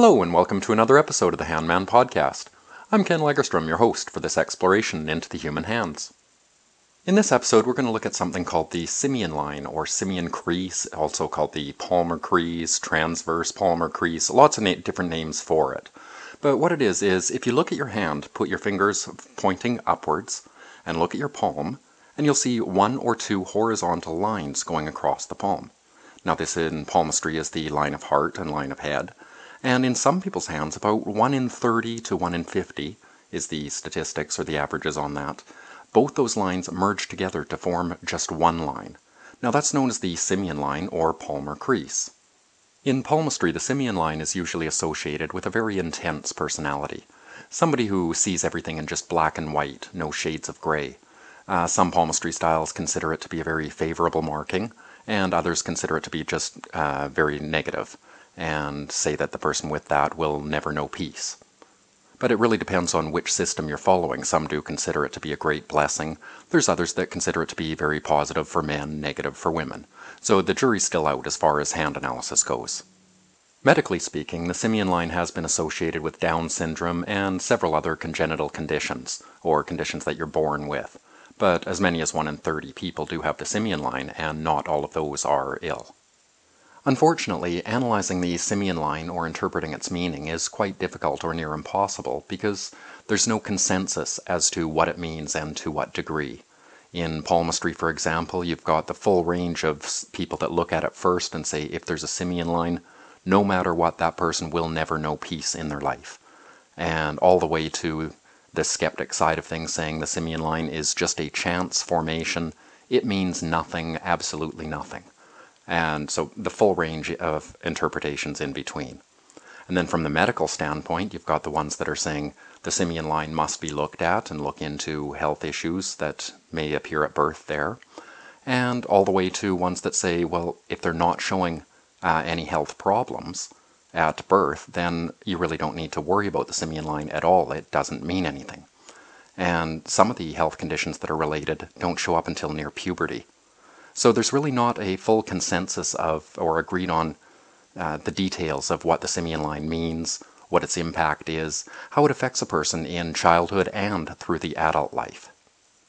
Hello, and welcome to another episode of the Handman Podcast. I'm Ken Lagerstrom, your host for this exploration into the human hands. In this episode, we're going to look at something called the simian line, or simian crease, also called the palmar crease, transverse palmar crease, lots of na- different names for it. But what it is, is if you look at your hand, put your fingers pointing upwards, and look at your palm, and you'll see one or two horizontal lines going across the palm. Now, this in palmistry is the line of heart and line of head and in some people's hands, about 1 in 30 to 1 in 50 is the statistics or the averages on that. Both those lines merge together to form just one line. Now that's known as the simian line or palmar crease. In palmistry, the simian line is usually associated with a very intense personality. Somebody who sees everything in just black and white, no shades of grey. Uh, some palmistry styles consider it to be a very favorable marking, and others consider it to be just uh, very negative and say that the person with that will never know peace. But it really depends on which system you're following. Some do consider it to be a great blessing. There's others that consider it to be very positive for men, negative for women. So the jury's still out as far as hand analysis goes. Medically speaking, the simian line has been associated with Down syndrome and several other congenital conditions, or conditions that you're born with. But as many as 1 in 30 people do have the simian line, and not all of those are ill. Unfortunately, analyzing the simian line or interpreting its meaning is quite difficult or near impossible because there's no consensus as to what it means and to what degree. In palmistry, for example, you've got the full range of people that look at it first and say if there's a simian line, no matter what, that person will never know peace in their life. And all the way to the skeptic side of things saying the simian line is just a chance formation, it means nothing, absolutely nothing. And so the full range of interpretations in between. And then from the medical standpoint, you've got the ones that are saying the simian line must be looked at and look into health issues that may appear at birth there. And all the way to ones that say, well, if they're not showing uh, any health problems at birth, then you really don't need to worry about the simian line at all. It doesn't mean anything. And some of the health conditions that are related don't show up until near puberty. So there's really not a full consensus of or agreed on uh, the details of what the simian line means, what its impact is, how it affects a person in childhood and through the adult life.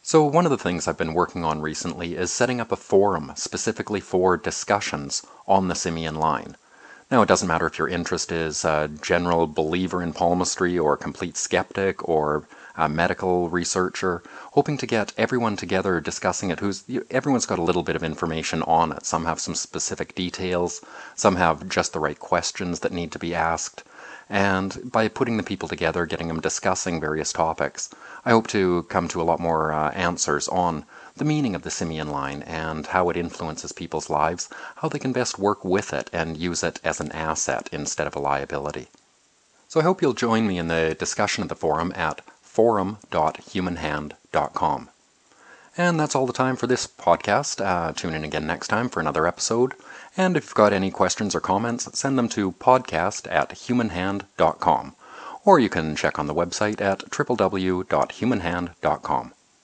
So, one of the things I've been working on recently is setting up a forum specifically for discussions on the simian line. Now, it doesn't matter if your interest is a general believer in palmistry or a complete skeptic or a medical researcher, hoping to get everyone together discussing it. Who's everyone's got a little bit of information on it. Some have some specific details, some have just the right questions that need to be asked. And by putting the people together, getting them discussing various topics, I hope to come to a lot more uh, answers on the meaning of the simian line and how it influences people's lives, how they can best work with it and use it as an asset instead of a liability. So I hope you'll join me in the discussion of the forum at forum.humanhand.com. And that's all the time for this podcast. Uh, tune in again next time for another episode. And if you've got any questions or comments, send them to podcast at humanhand.com. Or you can check on the website at www.humanhand.com.